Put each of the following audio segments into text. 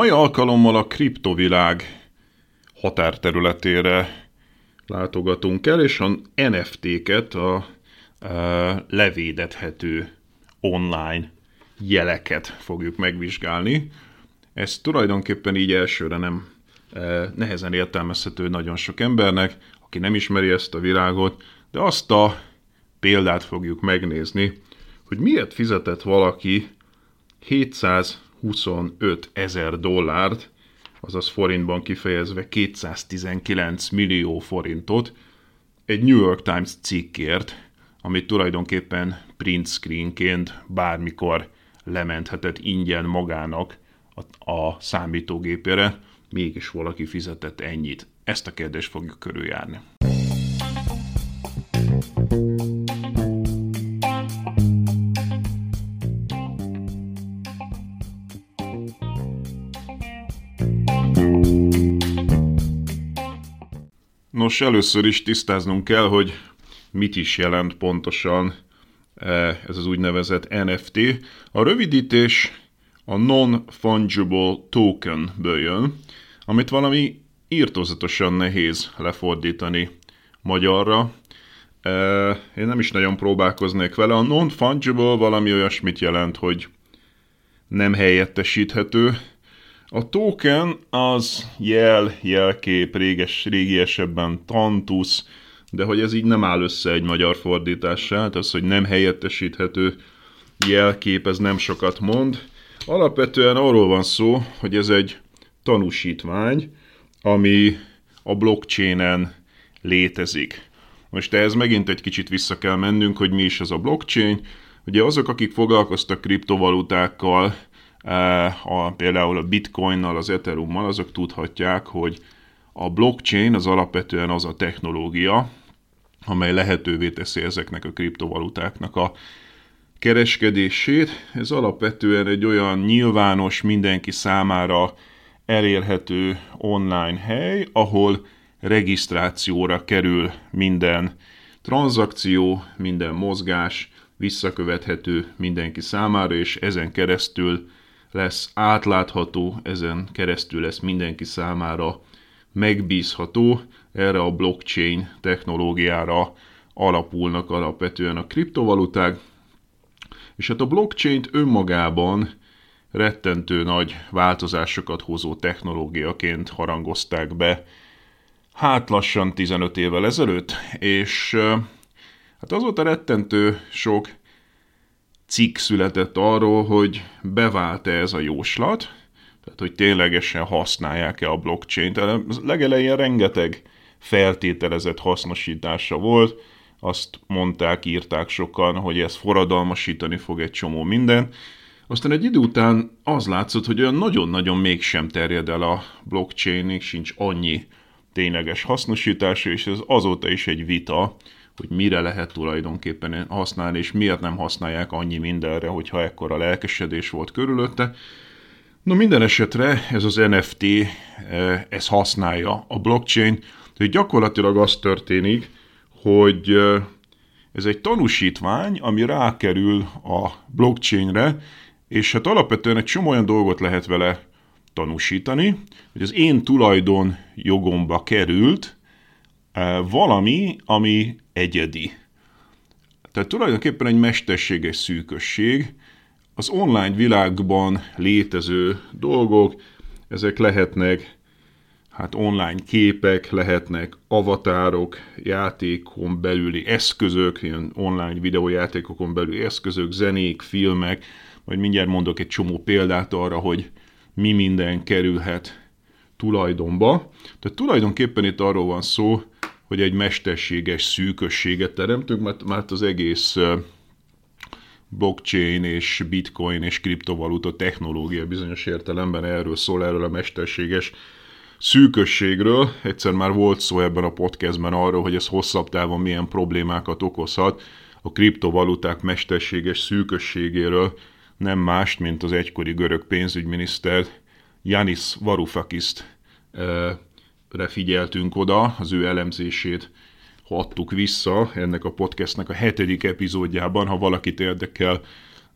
Mai alkalommal a kriptovilág határterületére látogatunk el, és a NFT-ket, a, a levédethető online jeleket fogjuk megvizsgálni. Ez tulajdonképpen így elsőre nem e, nehezen értelmezhető nagyon sok embernek, aki nem ismeri ezt a világot, de azt a példát fogjuk megnézni, hogy miért fizetett valaki 725 ezer dollárt, azaz forintban kifejezve 219 millió forintot egy New York Times cikkért, amit tulajdonképpen print screenként bármikor lementhetett ingyen magának a, a számítógépére, mégis valaki fizetett ennyit. Ezt a kérdést fogjuk körüljárni. Nos, először is tisztáznunk kell, hogy mit is jelent pontosan E, ez az úgynevezett NFT. A rövidítés a Non-Fungible Token-ből jön, amit valami írtózatosan nehéz lefordítani magyarra. E, én nem is nagyon próbálkoznék vele. A non-fungible valami olyasmit jelent, hogy nem helyettesíthető. A token az jel, jelkép, réges, régiesebben tantusz, de hogy ez így nem áll össze egy magyar fordítással, tehát az, hogy nem helyettesíthető jelkép, ez nem sokat mond. Alapvetően arról van szó, hogy ez egy tanúsítvány, ami a blockchainen létezik. Most ehhez megint egy kicsit vissza kell mennünk, hogy mi is ez a blockchain. Ugye azok, akik foglalkoztak kriptovalutákkal, a, például a bitcoinnal, az ethereummal, azok tudhatják, hogy a blockchain az alapvetően az a technológia, amely lehetővé teszi ezeknek a kriptovalutáknak a kereskedését. Ez alapvetően egy olyan nyilvános, mindenki számára elérhető online hely, ahol regisztrációra kerül minden tranzakció, minden mozgás, visszakövethető mindenki számára, és ezen keresztül lesz átlátható, ezen keresztül lesz mindenki számára megbízható, erre a blockchain technológiára alapulnak alapvetően a kriptovaluták, és hát a blockchain önmagában rettentő nagy változásokat hozó technológiaként harangozták be. Hát lassan 15 évvel ezelőtt, és hát azóta rettentő sok cikk született arról, hogy bevált-e ez a jóslat, tehát hogy ténylegesen használják-e a blockchain-t. Tehát legelején rengeteg feltételezett hasznosítása volt, azt mondták, írták sokan, hogy ez forradalmasítani fog egy csomó minden. Aztán egy idő után az látszott, hogy olyan nagyon-nagyon mégsem terjed el a blockchainig, sincs annyi tényleges hasznosítása, és ez azóta is egy vita, hogy mire lehet tulajdonképpen használni, és miért nem használják annyi mindenre, hogyha ekkora lelkesedés volt körülötte. No minden esetre ez az NFT, eh, ez használja a blockchain, hogy gyakorlatilag az történik, hogy eh, ez egy tanúsítvány, ami rákerül a blockchainre, és hát alapvetően egy csomó olyan dolgot lehet vele tanúsítani, hogy az én tulajdon jogomba került valami, ami egyedi. Tehát tulajdonképpen egy mesterséges szűkösség, az online világban létező dolgok, ezek lehetnek hát online képek, lehetnek avatárok, játékon belüli eszközök, ilyen online videójátékokon belüli eszközök, zenék, filmek, majd mindjárt mondok egy csomó példát arra, hogy mi minden kerülhet tulajdonba. Tehát tulajdonképpen itt arról van szó, hogy egy mesterséges szűkösséget teremtünk, mert már az egész blockchain és bitcoin és kriptovaluta technológia bizonyos értelemben erről szól, erről a mesterséges szűkösségről. Egyszer már volt szó ebben a podcastben arról, hogy ez hosszabb távon milyen problémákat okozhat. A kriptovaluták mesterséges szűkösségéről nem mást, mint az egykori görög pénzügyminiszter Yanis Varoufakiszt figyeltünk oda, az ő elemzését adtuk vissza ennek a podcastnek a hetedik epizódjában, ha valakit érdekel,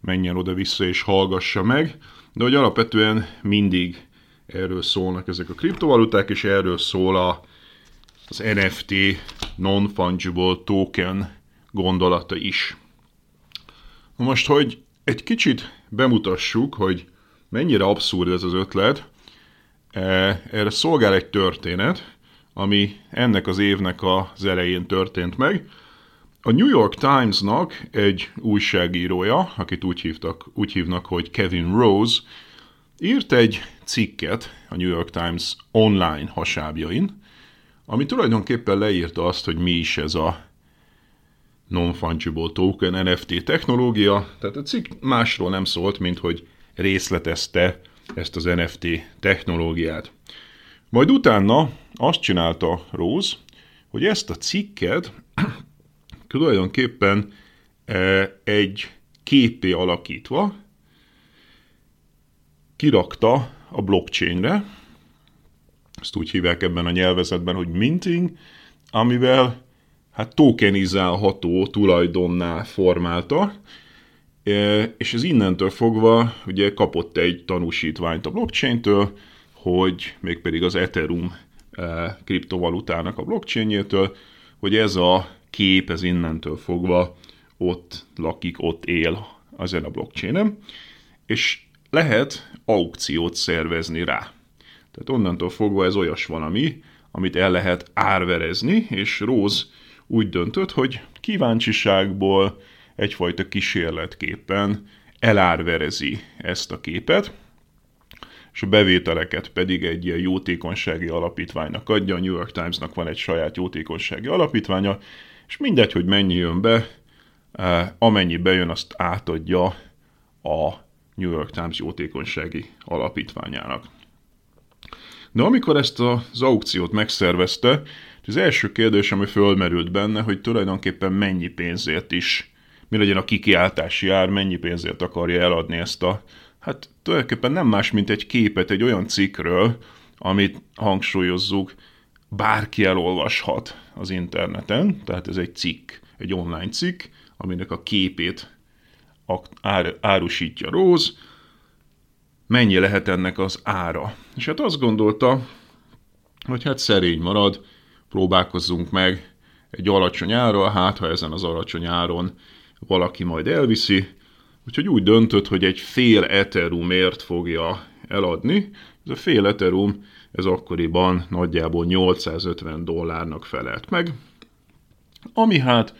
menjen oda-vissza és hallgassa meg, de hogy alapvetően mindig erről szólnak ezek a kriptovaluták, és erről szól a, az NFT, Non-Fungible Token gondolata is. Most, hogy egy kicsit bemutassuk, hogy mennyire abszurd ez az ötlet, erre szolgál egy történet, ami ennek az évnek az elején történt meg. A New York Times-nak egy újságírója, akit úgy, hívtak, úgy hívnak, hogy Kevin Rose, írt egy cikket a New York Times online hasábjain, ami tulajdonképpen leírta azt, hogy mi is ez a non-fungible token NFT technológia. Tehát a cikk másról nem szólt, mint hogy részletezte ezt az NFT technológiát. Majd utána azt csinálta Rose, hogy ezt a cikket tulajdonképpen e, egy képé alakítva kirakta a blockchainre, ezt úgy hívják ebben a nyelvezetben, hogy minting, amivel hát tokenizálható tulajdonná formálta, és ez innentől fogva ugye kapott egy tanúsítványt a blockchain-től, hogy mégpedig az Ethereum kriptovalutának a blockchainjétől, hogy ez a kép, ez innentől fogva ott lakik, ott él ezen a blockchainem, és lehet aukciót szervezni rá. Tehát onnantól fogva ez olyas valami, amit el lehet árverezni, és Rose úgy döntött, hogy kíváncsiságból egyfajta kísérletképpen elárverezi ezt a képet, és a bevételeket pedig egy ilyen jótékonysági alapítványnak adja. A New York Timesnak van egy saját jótékonysági alapítványa, és mindegy, hogy mennyi jön be, eh, amennyi bejön, azt átadja a New York Times jótékonysági alapítványának. De amikor ezt az aukciót megszervezte, az első kérdés, ami fölmerült benne, hogy tulajdonképpen mennyi pénzért is, mi legyen a kikiáltási ár, mennyi pénzért akarja eladni ezt a, hát tulajdonképpen nem más, mint egy képet egy olyan cikkről, amit hangsúlyozzuk, bárki elolvashat az interneten, tehát ez egy cikk, egy online cikk, aminek a képét árusítja Rose, mennyi lehet ennek az ára. És hát azt gondolta, hogy hát szerény marad, próbálkozzunk meg egy alacsony ára, hát ha ezen az alacsony áron valaki majd elviszi, úgyhogy úgy döntött, hogy egy fél Ethereumért fogja eladni. Ez a fél Ethereum, ez akkoriban nagyjából 850 dollárnak felelt meg, ami hát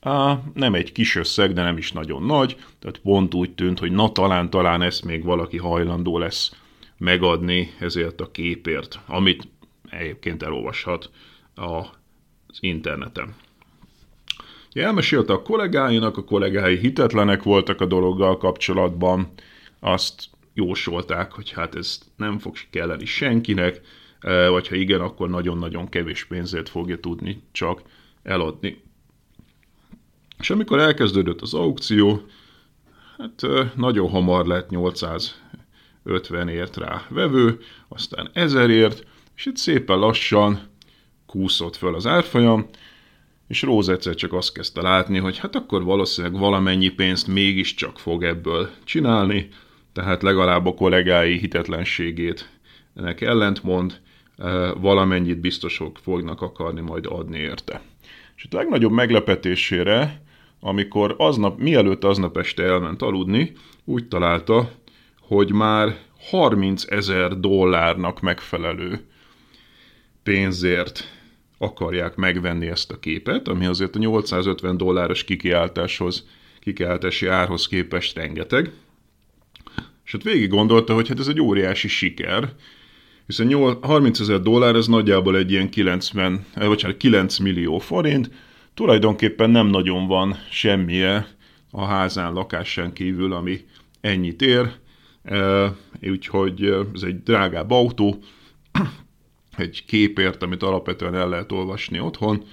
Á, nem egy kis összeg, de nem is nagyon nagy, tehát pont úgy tűnt, hogy na talán, talán ezt még valaki hajlandó lesz megadni ezért a képért, amit egyébként elolvashat az interneten. Elmesélte a kollégáinak, a kollégái hitetlenek voltak a dologgal kapcsolatban, azt jósolták, hogy hát ez nem fog kelleni senkinek, e, vagy ha igen, akkor nagyon-nagyon kevés pénzért fogja tudni csak eladni. És amikor elkezdődött az aukció, hát nagyon hamar lett 850 ért rá vevő, aztán 1000 ért, és itt szépen lassan kúszott föl az árfolyam, és Róz egyszer csak azt kezdte látni, hogy hát akkor valószínűleg valamennyi pénzt mégiscsak fog ebből csinálni, tehát legalább a kollégái hitetlenségét ennek ellentmond, valamennyit biztosok fognak akarni majd adni érte. És a legnagyobb meglepetésére amikor aznap, mielőtt aznap este elment aludni, úgy találta, hogy már 30 ezer dollárnak megfelelő pénzért akarják megvenni ezt a képet, ami azért a 850 dolláros kikiáltáshoz, kikiáltási árhoz képest rengeteg. És ott végig gondolta, hogy hát ez egy óriási siker, hiszen 30 ezer dollár ez nagyjából egy ilyen 90, vagy hát 9 millió forint, tulajdonképpen nem nagyon van semmije a házán, lakásán kívül, ami ennyit ér, úgyhogy ez egy drágább autó, egy képért, amit alapvetően el lehet olvasni otthon,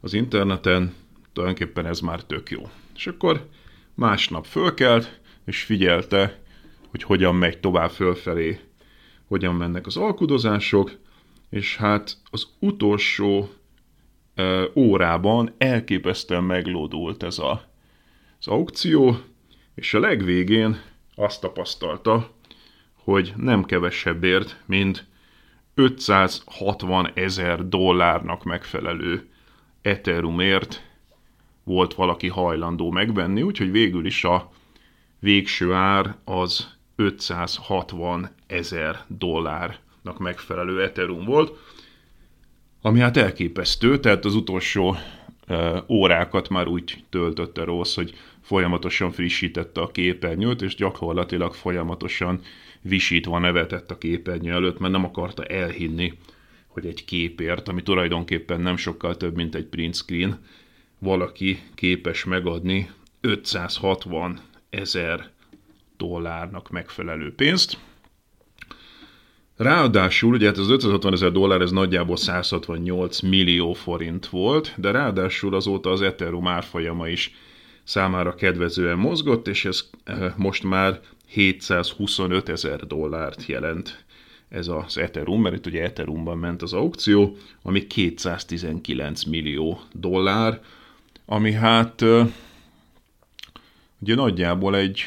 az interneten, tulajdonképpen ez már tök jó. És akkor másnap fölkelt, és figyelte, hogy hogyan megy tovább fölfelé, hogyan mennek az alkudozások, és hát az utolsó e, órában elképesztően meglódult ez a, az aukció, és a legvégén azt tapasztalta, hogy nem kevesebbért, mint 560 ezer dollárnak megfelelő Ethereumért volt valaki hajlandó megvenni, úgyhogy végül is a végső ár az 560 ezer dollárnak megfelelő Ethereum volt, ami hát elképesztő, tehát az utolsó órákat már úgy töltötte rossz, hogy folyamatosan frissítette a képernyőt, és gyakorlatilag folyamatosan visítva nevetett a képernyő előtt, mert nem akarta elhinni, hogy egy képért, ami tulajdonképpen nem sokkal több, mint egy print screen, valaki képes megadni 560 ezer dollárnak megfelelő pénzt. Ráadásul, ugye hát az 560 ezer dollár, ez nagyjából 168 millió forint volt, de ráadásul azóta az Ethereum árfolyama is számára kedvezően mozgott, és ez eh, most már 725 ezer dollárt jelent ez az Ethereum, mert itt ugye Ethereumban ment az aukció, ami 219 millió dollár, ami hát ugye nagyjából egy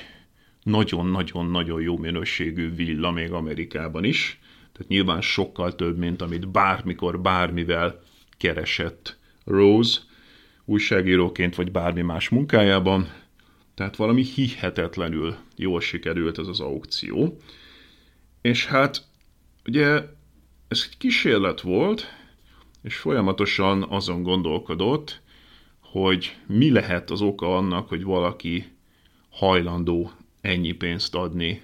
nagyon-nagyon-nagyon jó minőségű villa még Amerikában is, tehát nyilván sokkal több, mint amit bármikor, bármivel keresett Rose újságíróként, vagy bármi más munkájában, tehát valami hihetetlenül jól sikerült ez az aukció. És hát ugye ez egy kísérlet volt, és folyamatosan azon gondolkodott, hogy mi lehet az oka annak, hogy valaki hajlandó ennyi pénzt adni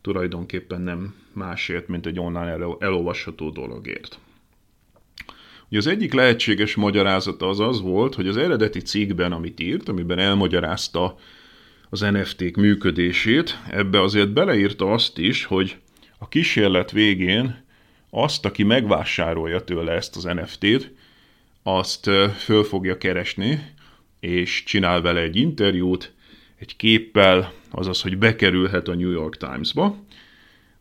tulajdonképpen nem másért, mint egy online elolvasható dologért. Ugye az egyik lehetséges magyarázata az az volt, hogy az eredeti cikkben, amit írt, amiben elmagyarázta az NFT-k működését, ebbe azért beleírta azt is, hogy a kísérlet végén azt, aki megvásárolja tőle ezt az NFT-t, azt föl fogja keresni, és csinál vele egy interjút, egy képpel, azaz, hogy bekerülhet a New York Times-ba.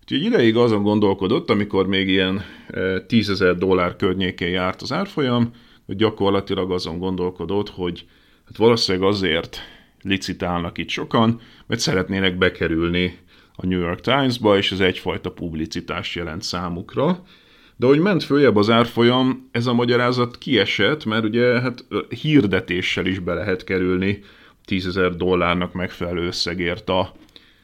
Úgyhogy ideig azon gondolkodott, amikor még ilyen 10 ezer dollár környékén járt az árfolyam, hogy gyakorlatilag azon gondolkodott, hogy hát valószínűleg azért licitálnak itt sokan, mert szeretnének bekerülni a New York Times-ba, és ez egyfajta publicitást jelent számukra. De hogy ment följebb az árfolyam, ez a magyarázat kiesett, mert ugye hát hirdetéssel is be lehet kerülni 10 ezer dollárnak megfelelő összegért a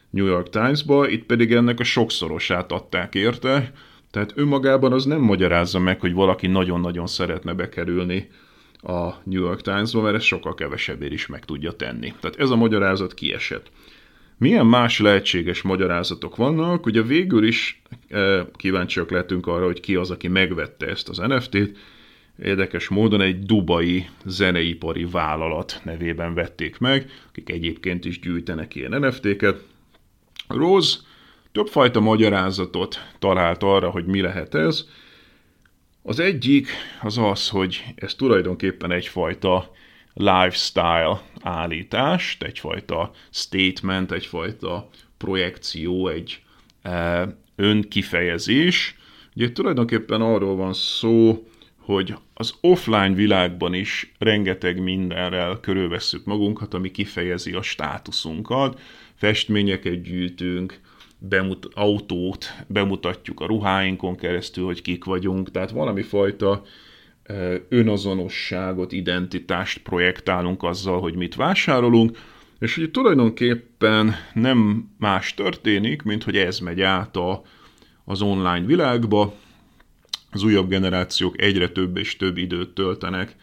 New York Times-ba, itt pedig ennek a sokszorosát adták érte, tehát önmagában az nem magyarázza meg, hogy valaki nagyon-nagyon szeretne bekerülni a New York Times-ba, mert ez sokkal kevesebbért is meg tudja tenni. Tehát ez a magyarázat kiesett. Milyen más lehetséges magyarázatok vannak? Ugye végül is e, kíváncsiak lehetünk arra, hogy ki az, aki megvette ezt az NFT-t. Érdekes módon egy dubai zeneipari vállalat nevében vették meg, akik egyébként is gyűjtenek ilyen NFT-ket. Rose többfajta magyarázatot talált arra, hogy mi lehet ez. Az egyik az az, hogy ez tulajdonképpen egyfajta lifestyle állítást, egyfajta statement, egyfajta projekció, egy e, önkifejezés. Ugye tulajdonképpen arról van szó, hogy az offline világban is rengeteg mindenrel körülvesszük magunkat, ami kifejezi a státuszunkat. Festményeket gyűjtünk, bemut- autót, bemutatjuk a ruháinkon keresztül, hogy kik vagyunk, tehát valami fajta önazonosságot, identitást projektálunk azzal, hogy mit vásárolunk, És hogy tulajdonképpen nem más történik, mint hogy ez megy át a, az online világba, az újabb generációk egyre több és több időt töltenek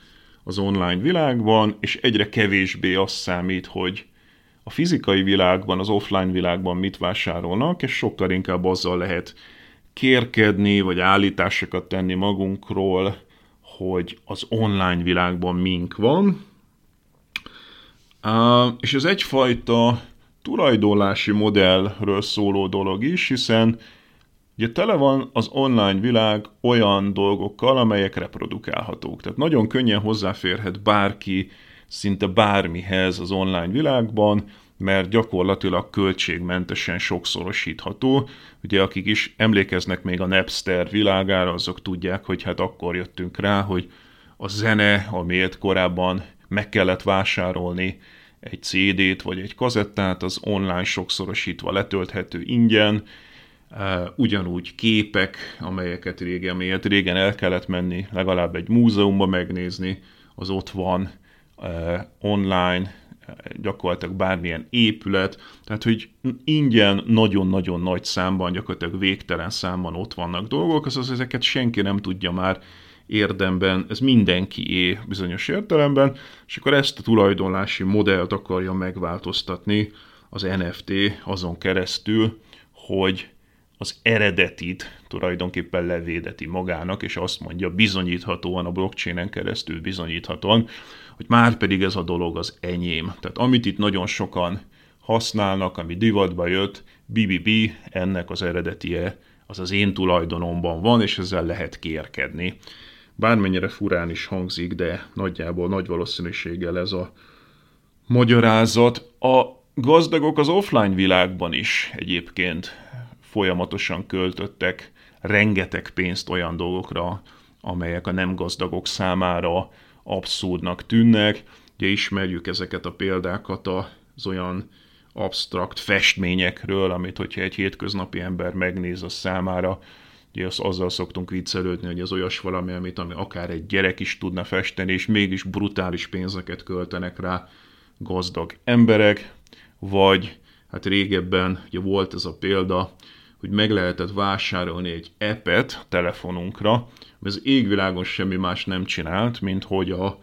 az online világban, és egyre kevésbé az számít, hogy a fizikai világban, az offline világban mit vásárolnak, és sokkal inkább azzal lehet kérkedni, vagy állításokat tenni magunkról, hogy az online világban mink van. És ez egyfajta tulajdonlási modellről szóló dolog is, hiszen Ugye tele van az online világ olyan dolgokkal, amelyek reprodukálhatók. Tehát nagyon könnyen hozzáférhet bárki szinte bármihez az online világban, mert gyakorlatilag költségmentesen sokszorosítható. Ugye akik is emlékeznek még a Napster világára, azok tudják, hogy hát akkor jöttünk rá, hogy a zene, amiért korábban meg kellett vásárolni egy CD-t vagy egy kazettát, az online sokszorosítva letölthető ingyen, ugyanúgy képek, amelyeket régen, amelyet régen el kellett menni, legalább egy múzeumba megnézni, az ott van online, gyakorlatilag bármilyen épület, tehát hogy ingyen nagyon-nagyon nagy számban, gyakorlatilag végtelen számban ott vannak dolgok, azaz ezeket senki nem tudja már érdemben, ez mindenkié bizonyos értelemben, és akkor ezt a tulajdonlási modellt akarja megváltoztatni az NFT azon keresztül, hogy az eredetit tulajdonképpen levédeti magának, és azt mondja bizonyíthatóan, a blockchainen keresztül bizonyíthatóan, hogy már pedig ez a dolog az enyém. Tehát amit itt nagyon sokan használnak, ami divatba jött, BBB, ennek az eredetie az az én tulajdonomban van, és ezzel lehet kérkedni. Bármennyire furán is hangzik, de nagyjából nagy valószínűséggel ez a magyarázat. A gazdagok az offline világban is egyébként folyamatosan költöttek rengeteg pénzt olyan dolgokra, amelyek a nem gazdagok számára abszurdnak tűnnek. Ugye ismerjük ezeket a példákat az olyan absztrakt festményekről, amit hogyha egy hétköznapi ember megnéz a számára, ugye az, azzal szoktunk viccelődni, hogy az olyas valami, amit ami akár egy gyerek is tudna festeni, és mégis brutális pénzeket költenek rá gazdag emberek, vagy hát régebben ugye volt ez a példa, hogy meg lehetett vásárolni egy appet telefonunkra, az égvilágon semmi más nem csinált, mint hogy a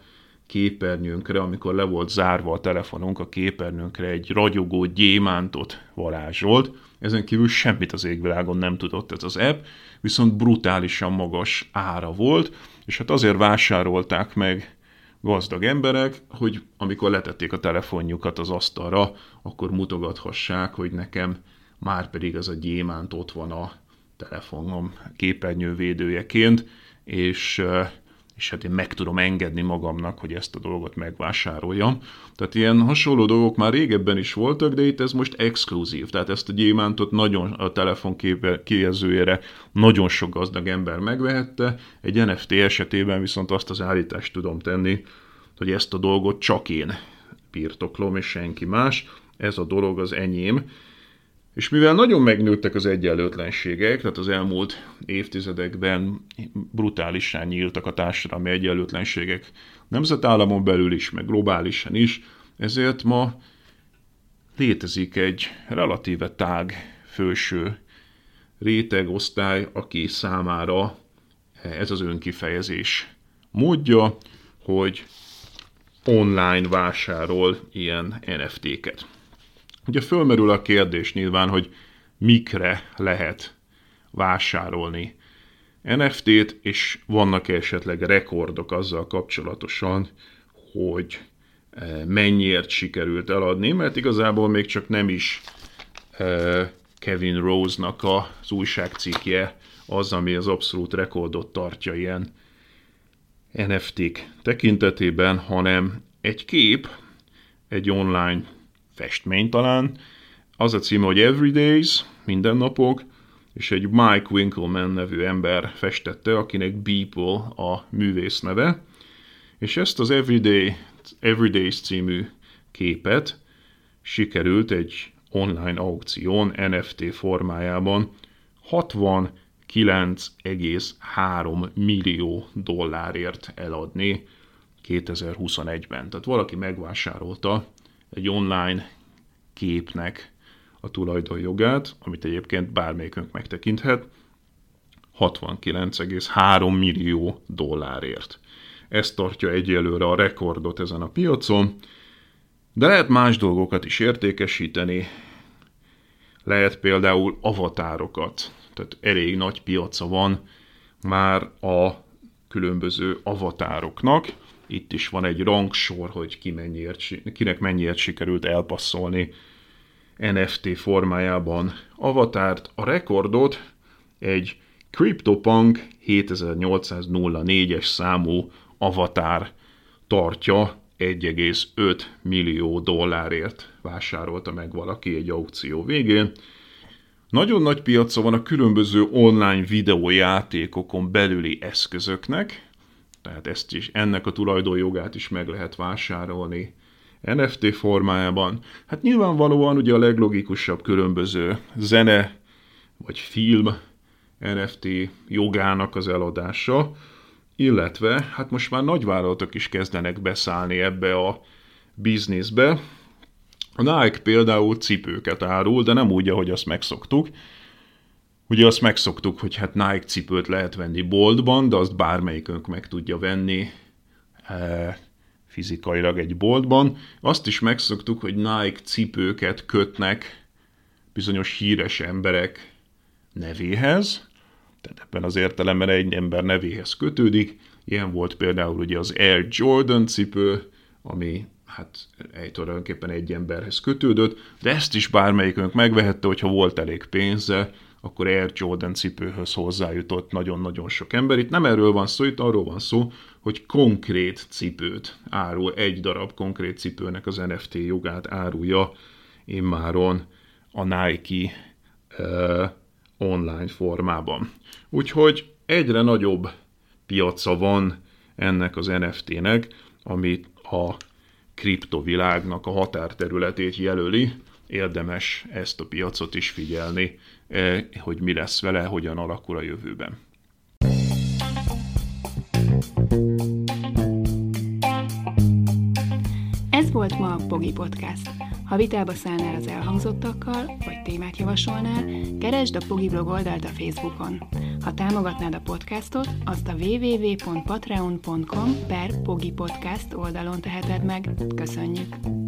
képernyőnkre, amikor le volt zárva a telefonunk, a képernyőnkre egy ragyogó gyémántot varázsolt. Ezen kívül semmit az égvilágon nem tudott ez az app, viszont brutálisan magas ára volt, és hát azért vásárolták meg gazdag emberek, hogy amikor letették a telefonjukat az asztalra, akkor mutogathassák, hogy nekem már pedig az a gyémánt ott van a telefonom képernyővédőjeként, és, és hát én meg tudom engedni magamnak, hogy ezt a dolgot megvásároljam. Tehát ilyen hasonló dolgok már régebben is voltak, de itt ez most exkluzív. Tehát ezt a gyémántot nagyon a telefon kijelzőjére nagyon sok gazdag ember megvehette. Egy NFT esetében viszont azt az állítást tudom tenni, hogy ezt a dolgot csak én birtoklom, és senki más. Ez a dolog az enyém, és mivel nagyon megnőttek az egyenlőtlenségek, tehát az elmúlt évtizedekben brutálisan nyíltak a társadalmi egyenlőtlenségek nemzetállamon belül is, meg globálisan is, ezért ma létezik egy relatíve tág főső rétegosztály, aki számára ez az önkifejezés módja, hogy online vásárol ilyen NFT-ket. Ugye fölmerül a kérdés nyilván, hogy mikre lehet vásárolni NFT-t, és vannak -e esetleg rekordok azzal kapcsolatosan, hogy eh, mennyiért sikerült eladni, mert igazából még csak nem is eh, Kevin Rose-nak az újságcikkje az, ami az abszolút rekordot tartja ilyen NFT-k tekintetében, hanem egy kép, egy online festmény talán. Az a címe, hogy Everydays, mindennapok, és egy Mike Winkleman nevű ember festette, akinek Beeple a művész neve, és ezt az Everyday, Everydays című képet sikerült egy online aukción NFT formájában 69,3 millió dollárért eladni 2021-ben. Tehát valaki megvásárolta egy online képnek a tulajdonjogát, amit egyébként bármelyikünk megtekinthet, 69,3 millió dollárért. Ez tartja egyelőre a rekordot ezen a piacon, de lehet más dolgokat is értékesíteni, lehet például avatárokat, tehát elég nagy piaca van már a különböző avatároknak. Itt is van egy rangsor, hogy ki mennyiért, kinek mennyiért sikerült elpasszolni NFT formájában avatárt. A rekordot egy CryptoPunk 7804-es számú avatár tartja 1,5 millió dollárért vásárolta meg valaki egy aukció végén. Nagyon nagy piaca van a különböző online videójátékokon belüli eszközöknek, tehát ezt is, ennek a tulajdonjogát is meg lehet vásárolni NFT formájában. Hát nyilvánvalóan ugye a leglogikusabb különböző zene vagy film NFT jogának az eladása, illetve hát most már nagyvállalatok is kezdenek beszállni ebbe a bizniszbe. A Nike például cipőket árul, de nem úgy, ahogy azt megszoktuk. Ugye azt megszoktuk, hogy hát Nike cipőt lehet venni boltban, de azt bármelyikünk meg tudja venni e, fizikailag egy boltban. Azt is megszoktuk, hogy Nike cipőket kötnek bizonyos híres emberek nevéhez, tehát ebben az értelemben egy ember nevéhez kötődik. Ilyen volt például ugye az Air Jordan cipő, ami hát egy tulajdonképpen egy emberhez kötődött, de ezt is bármelyikünk megvehette, hogyha volt elég pénze, akkor Air Jordan cipőhöz hozzájutott nagyon-nagyon sok ember. Itt nem erről van szó, itt arról van szó, hogy konkrét cipőt árul, egy darab konkrét cipőnek az NFT jogát árulja immáron a Nike uh, online formában. Úgyhogy egyre nagyobb piaca van ennek az NFT-nek, amit a kriptovilágnak a határterületét jelöli, érdemes ezt a piacot is figyelni, hogy mi lesz vele, hogyan alakul a jövőben. Ez volt ma a Pogi Podcast. Ha vitába szállnál az elhangzottakkal, vagy témát javasolnál, keresd a Pogi blog oldalt a Facebookon. Ha támogatnád a podcastot, azt a www.patreon.com per Pogi Podcast oldalon teheted meg. Köszönjük!